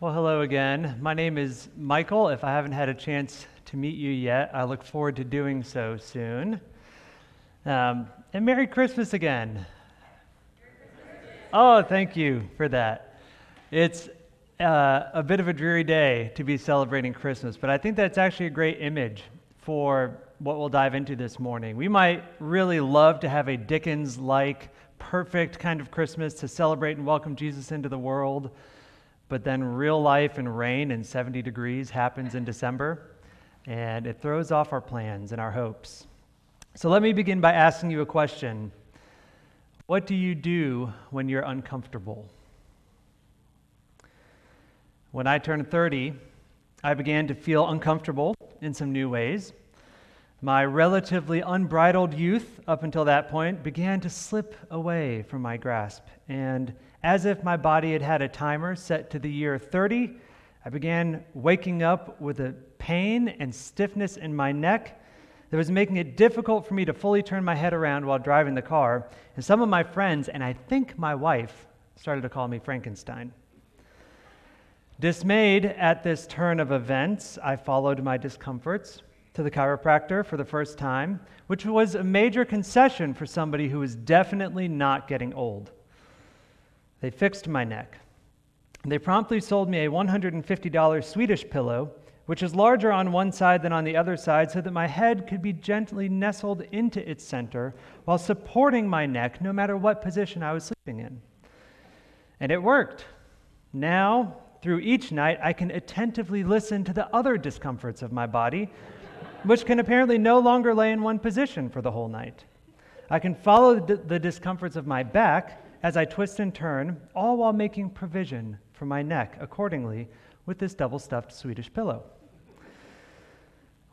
Well, hello again. My name is Michael. If I haven't had a chance to meet you yet, I look forward to doing so soon. Um, and Merry Christmas again. Oh, thank you for that. It's uh, a bit of a dreary day to be celebrating Christmas, but I think that's actually a great image for what we'll dive into this morning. We might really love to have a Dickens like, perfect kind of Christmas to celebrate and welcome Jesus into the world, but then real life and rain and 70 degrees happens in December, and it throws off our plans and our hopes. So let me begin by asking you a question What do you do when you're uncomfortable? When I turned 30, I began to feel uncomfortable in some new ways. My relatively unbridled youth, up until that point, began to slip away from my grasp. And as if my body had had a timer set to the year 30, I began waking up with a pain and stiffness in my neck that was making it difficult for me to fully turn my head around while driving the car. And some of my friends, and I think my wife, started to call me Frankenstein. Dismayed at this turn of events, I followed my discomforts to the chiropractor for the first time, which was a major concession for somebody who was definitely not getting old. They fixed my neck. They promptly sold me a $150 Swedish pillow, which is larger on one side than on the other side, so that my head could be gently nestled into its center while supporting my neck no matter what position I was sleeping in. And it worked. Now, through each night, I can attentively listen to the other discomforts of my body which can apparently no longer lay in one position for the whole night. I can follow the discomforts of my back as I twist and turn, all while making provision for my neck accordingly with this double stuffed Swedish pillow.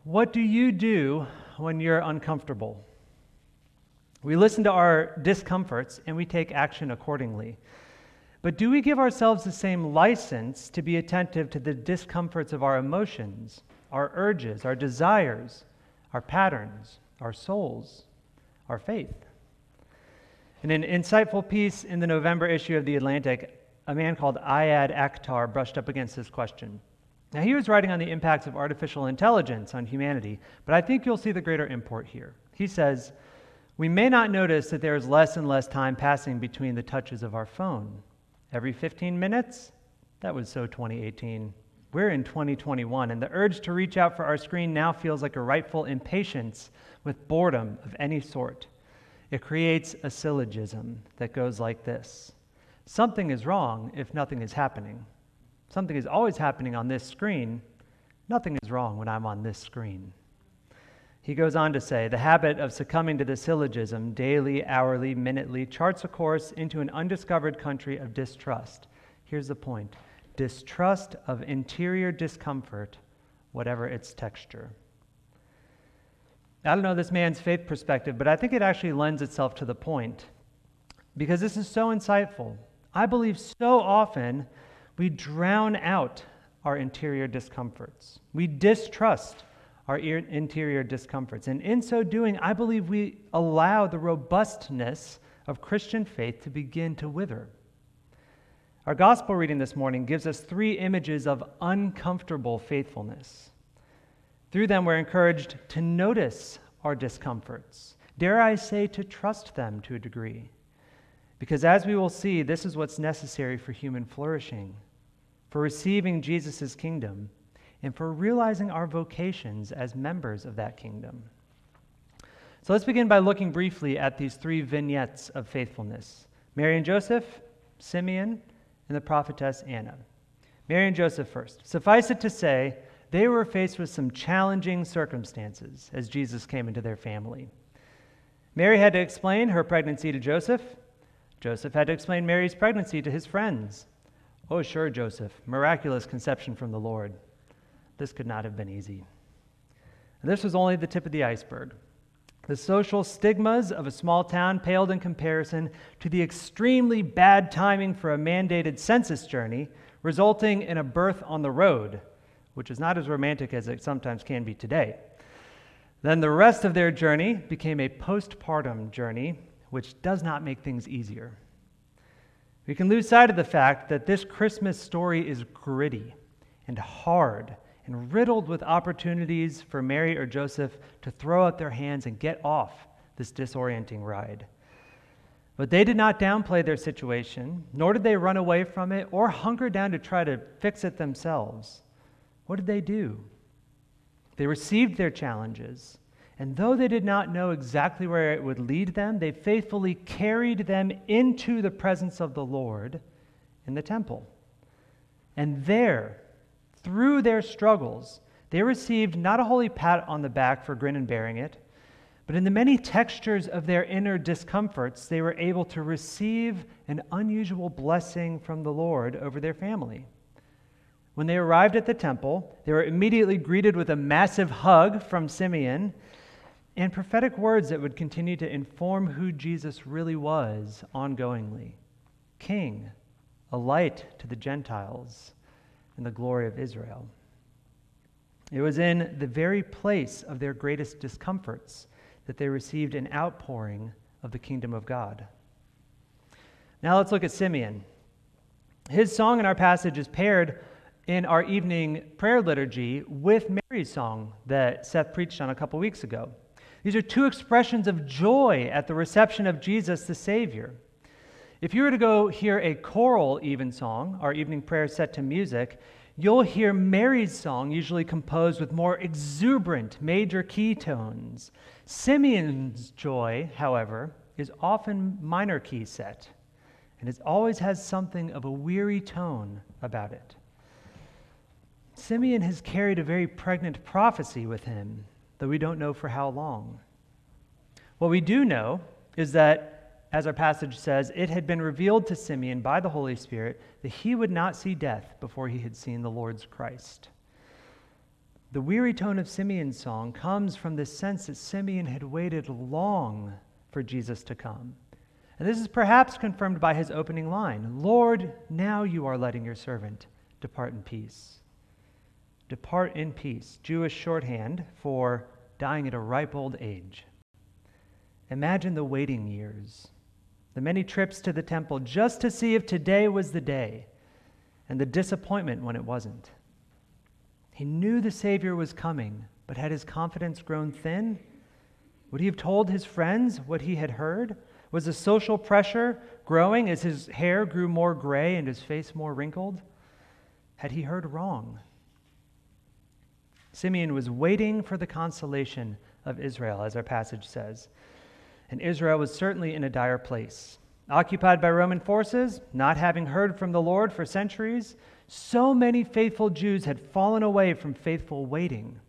What do you do when you're uncomfortable? We listen to our discomforts and we take action accordingly. But do we give ourselves the same license to be attentive to the discomforts of our emotions our urges, our desires, our patterns, our souls, our faith. In an insightful piece in the November issue of The Atlantic, a man called Ayad Akhtar brushed up against this question. Now, he was writing on the impacts of artificial intelligence on humanity, but I think you'll see the greater import here. He says, We may not notice that there is less and less time passing between the touches of our phone. Every 15 minutes? That was so 2018. We're in 2021, and the urge to reach out for our screen now feels like a rightful impatience with boredom of any sort. It creates a syllogism that goes like this Something is wrong if nothing is happening. Something is always happening on this screen. Nothing is wrong when I'm on this screen. He goes on to say the habit of succumbing to the syllogism daily, hourly, minutely charts a course into an undiscovered country of distrust. Here's the point distrust of interior discomfort, whatever its texture. I don't know this man's faith perspective, but I think it actually lends itself to the point because this is so insightful. I believe so often we drown out our interior discomforts, we distrust our interior discomforts. And in so doing, I believe we allow the robustness of Christian faith to begin to wither. Our gospel reading this morning gives us three images of uncomfortable faithfulness. Through them, we're encouraged to notice our discomforts. Dare I say, to trust them to a degree. Because as we will see, this is what's necessary for human flourishing, for receiving Jesus' kingdom, and for realizing our vocations as members of that kingdom. So let's begin by looking briefly at these three vignettes of faithfulness Mary and Joseph, Simeon, and the prophetess Anna. Mary and Joseph first. Suffice it to say, they were faced with some challenging circumstances as Jesus came into their family. Mary had to explain her pregnancy to Joseph. Joseph had to explain Mary's pregnancy to his friends. Oh, sure, Joseph, miraculous conception from the Lord. This could not have been easy. And this was only the tip of the iceberg. The social stigmas of a small town paled in comparison to the extremely bad timing for a mandated census journey, resulting in a birth on the road, which is not as romantic as it sometimes can be today. Then the rest of their journey became a postpartum journey, which does not make things easier. We can lose sight of the fact that this Christmas story is gritty and hard and riddled with opportunities for Mary or Joseph to throw up their hands and get off this disorienting ride. But they did not downplay their situation, nor did they run away from it or hunker down to try to fix it themselves. What did they do? They received their challenges, and though they did not know exactly where it would lead them, they faithfully carried them into the presence of the Lord in the temple. And there, through their struggles, they received not a holy pat on the back for grin and bearing it, but in the many textures of their inner discomforts, they were able to receive an unusual blessing from the Lord over their family. When they arrived at the temple, they were immediately greeted with a massive hug from Simeon and prophetic words that would continue to inform who Jesus really was ongoingly King, a light to the Gentiles, and the glory of Israel. It was in the very place of their greatest discomforts that they received an outpouring of the kingdom of God. Now let's look at Simeon. His song in our passage is paired in our evening prayer liturgy with Mary's song that Seth preached on a couple weeks ago. These are two expressions of joy at the reception of Jesus the Savior. If you were to go hear a choral evensong, our evening prayer set to music, you'll hear Mary's song, usually composed with more exuberant major key tones. Simeon's joy, however, is often minor key set, and it always has something of a weary tone about it. Simeon has carried a very pregnant prophecy with him, though we don't know for how long. What we do know is that as our passage says, it had been revealed to Simeon by the Holy Spirit that he would not see death before he had seen the Lord's Christ. The weary tone of Simeon's song comes from the sense that Simeon had waited long for Jesus to come. And this is perhaps confirmed by his opening line Lord, now you are letting your servant depart in peace. Depart in peace, Jewish shorthand for dying at a ripe old age. Imagine the waiting years the many trips to the temple just to see if today was the day, and the disappointment when it wasn't. He knew the Savior was coming, but had his confidence grown thin? Would he have told his friends what he had heard? Was the social pressure growing as his hair grew more gray and his face more wrinkled? Had he heard wrong? Simeon was waiting for the consolation of Israel, as our passage says and Israel was certainly in a dire place. Occupied by Roman forces, not having heard from the Lord for centuries, so many faithful Jews had fallen away from faithful waiting,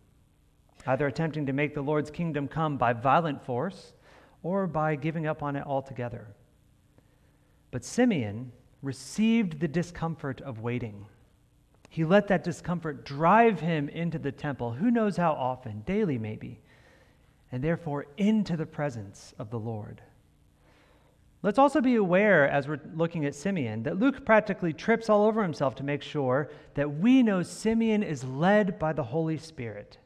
either attempting to make the Lord's kingdom come by violent force or by giving up on it altogether. But Simeon received the discomfort of waiting. He let that discomfort drive him into the temple, who knows how often, daily maybe, and therefore into the presence of the Lord. Let's also be aware, as we're looking at Simeon, that Luke practically trips all over himself to make sure that we know Simeon is led by the Holy Spirit.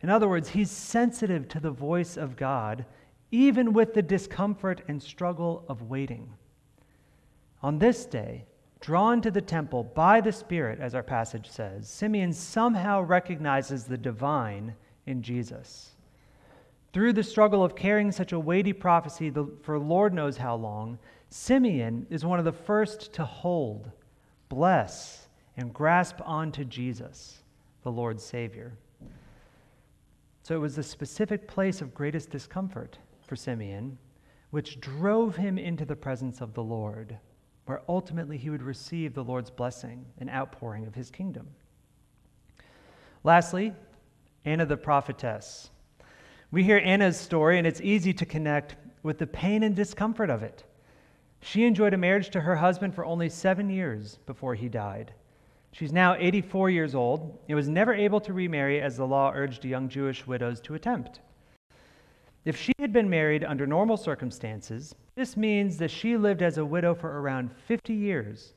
In other words, he's sensitive to the voice of God, even with the discomfort and struggle of waiting. On this day, drawn to the temple by the Spirit, as our passage says, Simeon somehow recognizes the divine in Jesus. Through the struggle of carrying such a weighty prophecy for Lord knows how long, Simeon is one of the first to hold, bless, and grasp onto Jesus, the Lord's Savior. So it was the specific place of greatest discomfort for Simeon which drove him into the presence of the Lord, where ultimately he would receive the Lord's blessing and outpouring of his kingdom. Lastly, Anna the prophetess. We hear Anna's story, and it's easy to connect with the pain and discomfort of it. She enjoyed a marriage to her husband for only seven years before he died. She's now 84 years old and was never able to remarry as the law urged young Jewish widows to attempt. If she had been married under normal circumstances, this means that she lived as a widow for around 50 years.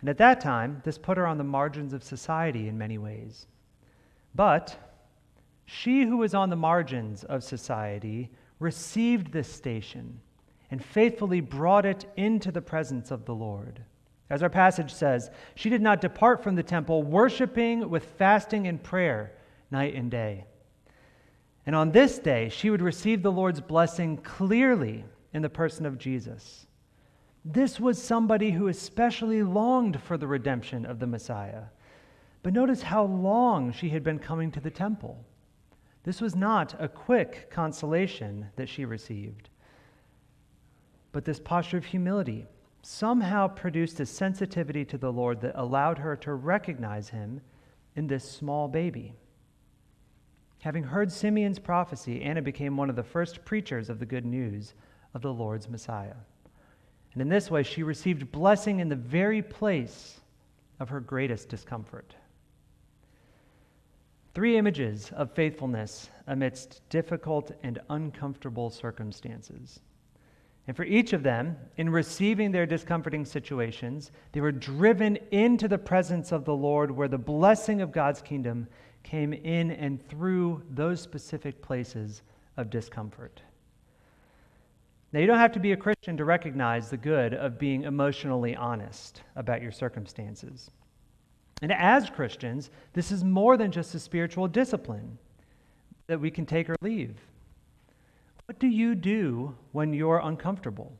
And at that time, this put her on the margins of society in many ways. But she who was on the margins of society received this station and faithfully brought it into the presence of the Lord. As our passage says, she did not depart from the temple, worshiping with fasting and prayer night and day. And on this day, she would receive the Lord's blessing clearly in the person of Jesus. This was somebody who especially longed for the redemption of the Messiah. But notice how long she had been coming to the temple. This was not a quick consolation that she received. But this posture of humility somehow produced a sensitivity to the Lord that allowed her to recognize him in this small baby. Having heard Simeon's prophecy, Anna became one of the first preachers of the good news of the Lord's Messiah. And in this way, she received blessing in the very place of her greatest discomfort. Three images of faithfulness amidst difficult and uncomfortable circumstances. And for each of them, in receiving their discomforting situations, they were driven into the presence of the Lord where the blessing of God's kingdom came in and through those specific places of discomfort. Now, you don't have to be a Christian to recognize the good of being emotionally honest about your circumstances. And as Christians, this is more than just a spiritual discipline that we can take or leave. What do you do when you're uncomfortable?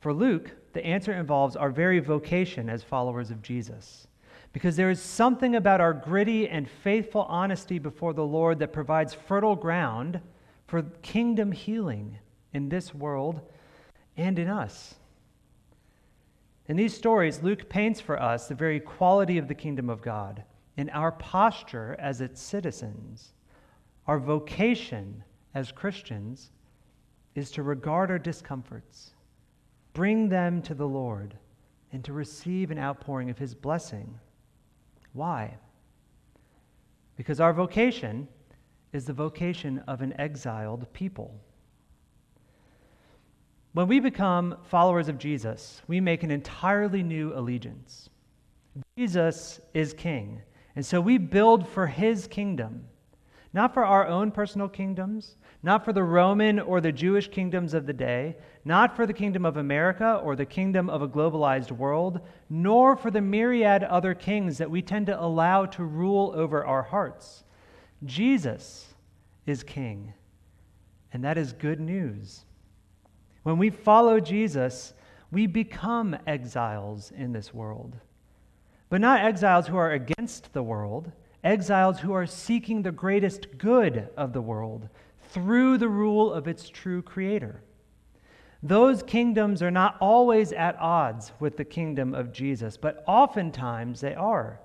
For Luke, the answer involves our very vocation as followers of Jesus. Because there is something about our gritty and faithful honesty before the Lord that provides fertile ground for kingdom healing in this world and in us. In these stories, Luke paints for us the very quality of the kingdom of God in our posture as its citizens. Our vocation as Christians is to regard our discomforts, bring them to the Lord, and to receive an outpouring of his blessing. Why? Because our vocation is the vocation of an exiled people. When we become followers of Jesus, we make an entirely new allegiance. Jesus is king, and so we build for his kingdom, not for our own personal kingdoms, not for the Roman or the Jewish kingdoms of the day, not for the kingdom of America or the kingdom of a globalized world, nor for the myriad other kings that we tend to allow to rule over our hearts. Jesus is king, and that is good news. When we follow Jesus, we become exiles in this world. But not exiles who are against the world, exiles who are seeking the greatest good of the world through the rule of its true creator. Those kingdoms are not always at odds with the kingdom of Jesus, but oftentimes they are.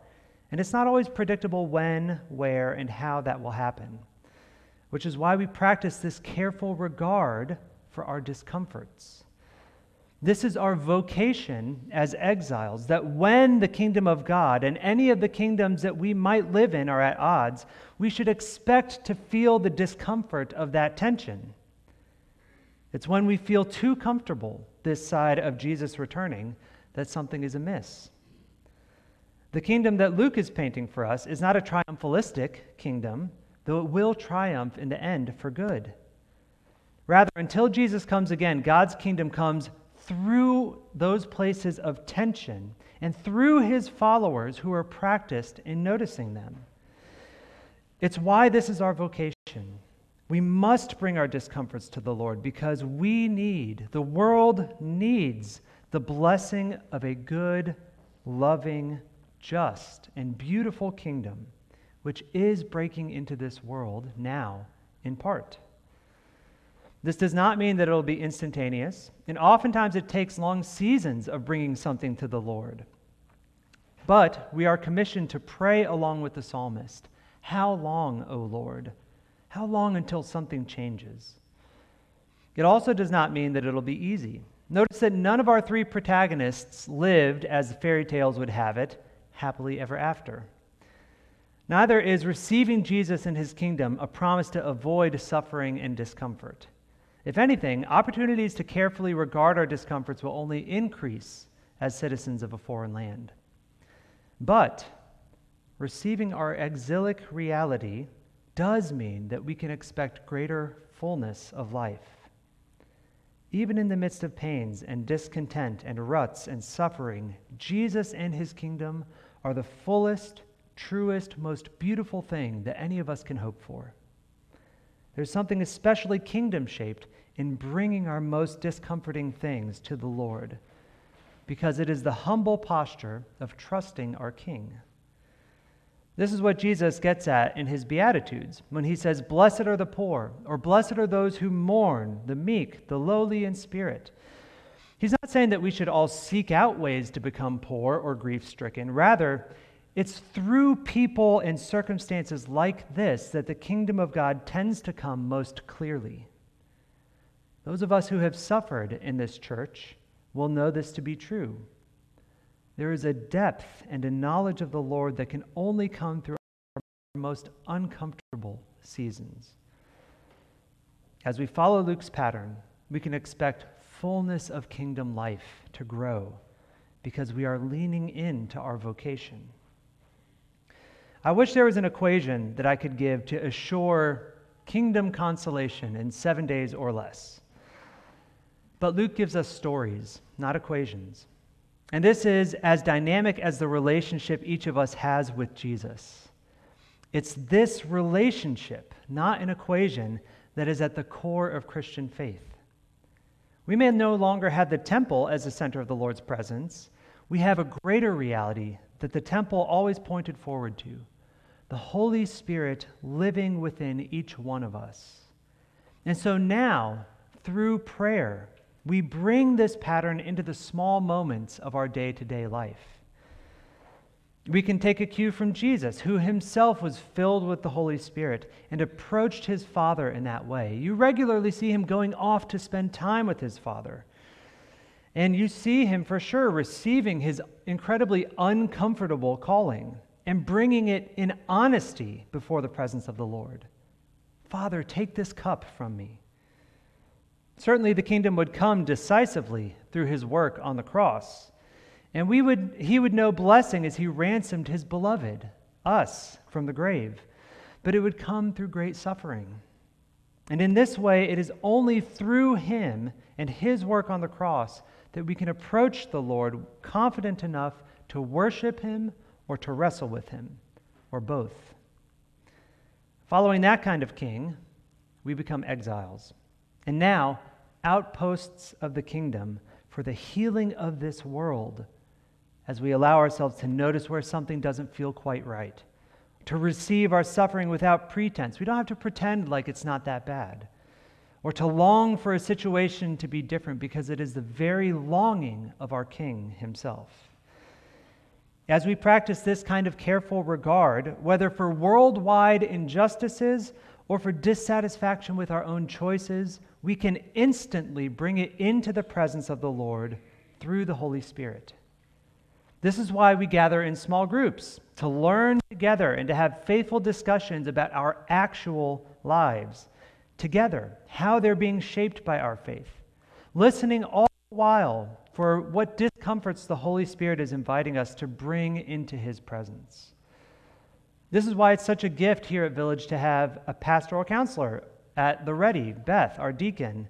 And it's not always predictable when, where, and how that will happen, which is why we practice this careful regard for our discomforts. This is our vocation as exiles that when the kingdom of God and any of the kingdoms that we might live in are at odds, we should expect to feel the discomfort of that tension. It's when we feel too comfortable this side of Jesus returning that something is amiss. The kingdom that Luke is painting for us is not a triumphalistic kingdom, though it will triumph in the end for good. Rather, until Jesus comes again, God's kingdom comes through those places of tension and through his followers who are practiced in noticing them. It's why this is our vocation. We must bring our discomforts to the Lord because we need, the world needs, the blessing of a good, loving, just, and beautiful kingdom, which is breaking into this world now in part. This does not mean that it will be instantaneous, and oftentimes it takes long seasons of bringing something to the Lord. But we are commissioned to pray along with the psalmist How long, O Lord? How long until something changes? It also does not mean that it'll be easy. Notice that none of our three protagonists lived, as the fairy tales would have it, happily ever after. Neither is receiving Jesus in his kingdom a promise to avoid suffering and discomfort. If anything, opportunities to carefully regard our discomforts will only increase as citizens of a foreign land. But receiving our exilic reality does mean that we can expect greater fullness of life. Even in the midst of pains and discontent and ruts and suffering, Jesus and his kingdom are the fullest, truest, most beautiful thing that any of us can hope for. There's something especially kingdom shaped in bringing our most discomforting things to the Lord, because it is the humble posture of trusting our King. This is what Jesus gets at in his Beatitudes when he says, Blessed are the poor, or blessed are those who mourn, the meek, the lowly in spirit. He's not saying that we should all seek out ways to become poor or grief stricken. Rather, it's through people and circumstances like this that the kingdom of God tends to come most clearly. Those of us who have suffered in this church will know this to be true. There is a depth and a knowledge of the Lord that can only come through our most uncomfortable seasons. As we follow Luke's pattern, we can expect fullness of kingdom life to grow because we are leaning into our vocation. I wish there was an equation that I could give to assure kingdom consolation in seven days or less. But Luke gives us stories, not equations. And this is as dynamic as the relationship each of us has with Jesus. It's this relationship, not an equation, that is at the core of Christian faith. We may no longer have the temple as the center of the Lord's presence. We have a greater reality that the temple always pointed forward to the Holy Spirit living within each one of us. And so now, through prayer, we bring this pattern into the small moments of our day to day life. We can take a cue from Jesus, who himself was filled with the Holy Spirit and approached his Father in that way. You regularly see him going off to spend time with his Father. And you see him for sure receiving his incredibly uncomfortable calling and bringing it in honesty before the presence of the Lord. Father, take this cup from me. Certainly, the kingdom would come decisively through his work on the cross. And we would, he would know blessing as he ransomed his beloved, us, from the grave. But it would come through great suffering. And in this way, it is only through him and his work on the cross that we can approach the Lord confident enough to worship him or to wrestle with him, or both. Following that kind of king, we become exiles and now outposts of the kingdom for the healing of this world as we allow ourselves to notice where something doesn't feel quite right, to receive our suffering without pretense. We don't have to pretend like it's not that bad, or to long for a situation to be different because it is the very longing of our King himself. As we practice this kind of careful regard, whether for worldwide injustices or for dissatisfaction with our own choices, we can instantly bring it into the presence of the Lord through the Holy Spirit. This is why we gather in small groups to learn together and to have faithful discussions about our actual lives together, how they're being shaped by our faith, listening all the while for what discomforts the Holy Spirit is inviting us to bring into His presence. This is why it's such a gift here at Village to have a pastoral counselor at the ready, Beth, our deacon,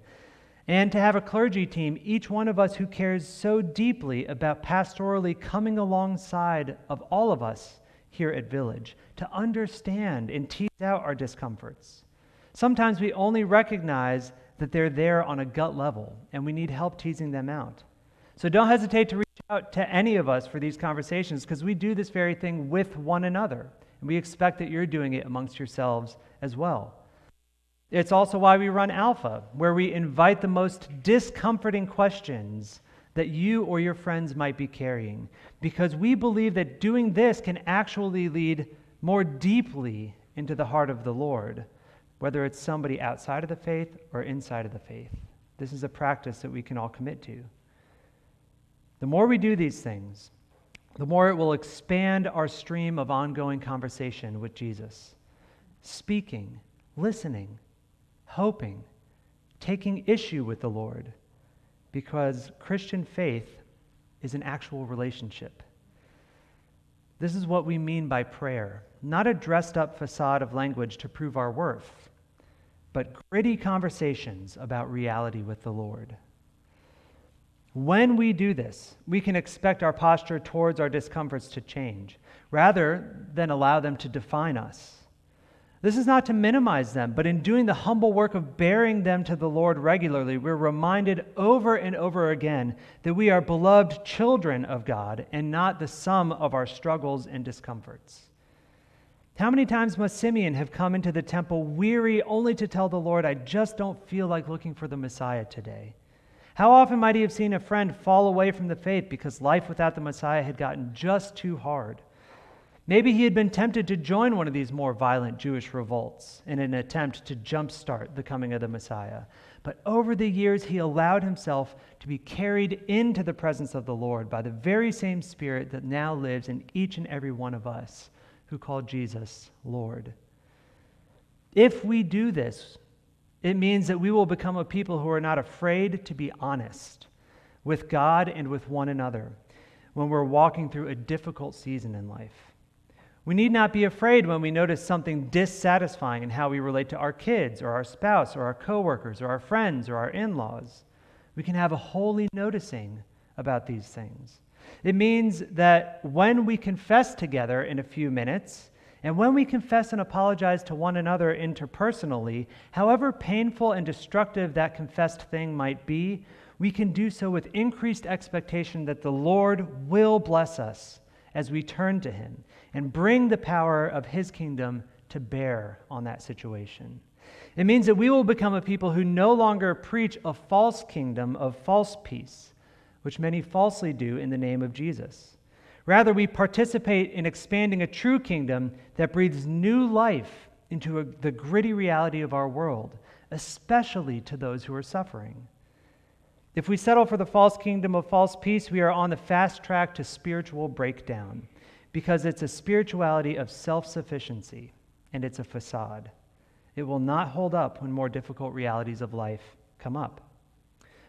and to have a clergy team, each one of us who cares so deeply about pastorally coming alongside of all of us here at Village to understand and tease out our discomforts. Sometimes we only recognize that they're there on a gut level, and we need help teasing them out. So don't hesitate to reach out to any of us for these conversations because we do this very thing with one another. And we expect that you're doing it amongst yourselves as well. It's also why we run Alpha, where we invite the most discomforting questions that you or your friends might be carrying, because we believe that doing this can actually lead more deeply into the heart of the Lord, whether it's somebody outside of the faith or inside of the faith. This is a practice that we can all commit to. The more we do these things, the more it will expand our stream of ongoing conversation with Jesus, speaking, listening, hoping, taking issue with the Lord, because Christian faith is an actual relationship. This is what we mean by prayer not a dressed up facade of language to prove our worth, but gritty conversations about reality with the Lord. When we do this, we can expect our posture towards our discomforts to change rather than allow them to define us. This is not to minimize them, but in doing the humble work of bearing them to the Lord regularly, we're reminded over and over again that we are beloved children of God and not the sum of our struggles and discomforts. How many times must Simeon have come into the temple weary only to tell the Lord, I just don't feel like looking for the Messiah today? How often might he have seen a friend fall away from the faith because life without the Messiah had gotten just too hard? Maybe he had been tempted to join one of these more violent Jewish revolts in an attempt to jumpstart the coming of the Messiah. But over the years, he allowed himself to be carried into the presence of the Lord by the very same Spirit that now lives in each and every one of us who call Jesus Lord. If we do this, it means that we will become a people who are not afraid to be honest with God and with one another when we're walking through a difficult season in life. We need not be afraid when we notice something dissatisfying in how we relate to our kids or our spouse or our coworkers or our friends or our in laws. We can have a holy noticing about these things. It means that when we confess together in a few minutes, and when we confess and apologize to one another interpersonally, however painful and destructive that confessed thing might be, we can do so with increased expectation that the Lord will bless us as we turn to Him and bring the power of His kingdom to bear on that situation. It means that we will become a people who no longer preach a false kingdom of false peace, which many falsely do in the name of Jesus. Rather, we participate in expanding a true kingdom that breathes new life into a, the gritty reality of our world, especially to those who are suffering. If we settle for the false kingdom of false peace, we are on the fast track to spiritual breakdown because it's a spirituality of self sufficiency and it's a facade. It will not hold up when more difficult realities of life come up.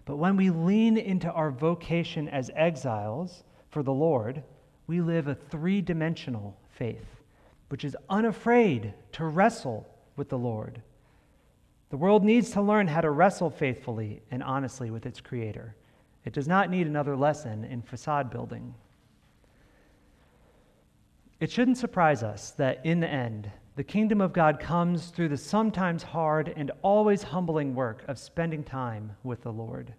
But when we lean into our vocation as exiles for the Lord, we live a three dimensional faith, which is unafraid to wrestle with the Lord. The world needs to learn how to wrestle faithfully and honestly with its Creator. It does not need another lesson in facade building. It shouldn't surprise us that in the end, the kingdom of God comes through the sometimes hard and always humbling work of spending time with the Lord.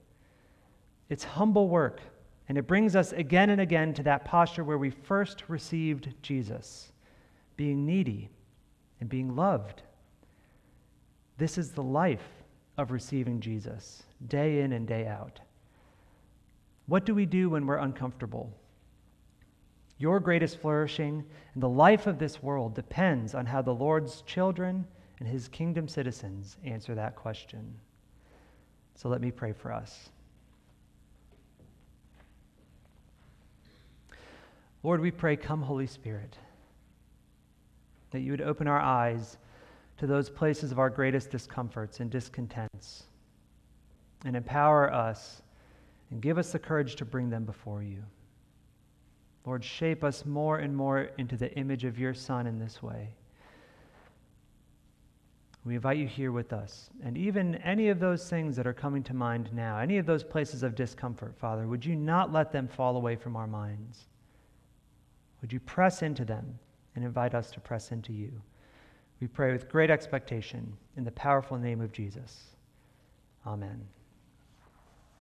It's humble work, and it brings us again and again to that posture where we first received Jesus, being needy and being loved. This is the life of receiving Jesus, day in and day out. What do we do when we're uncomfortable? Your greatest flourishing and the life of this world depends on how the Lord's children and his kingdom citizens answer that question. So let me pray for us. Lord, we pray, come, Holy Spirit, that you would open our eyes to those places of our greatest discomforts and discontents and empower us and give us the courage to bring them before you. Lord, shape us more and more into the image of your Son in this way. We invite you here with us. And even any of those things that are coming to mind now, any of those places of discomfort, Father, would you not let them fall away from our minds? Would you press into them and invite us to press into you? We pray with great expectation in the powerful name of Jesus. Amen.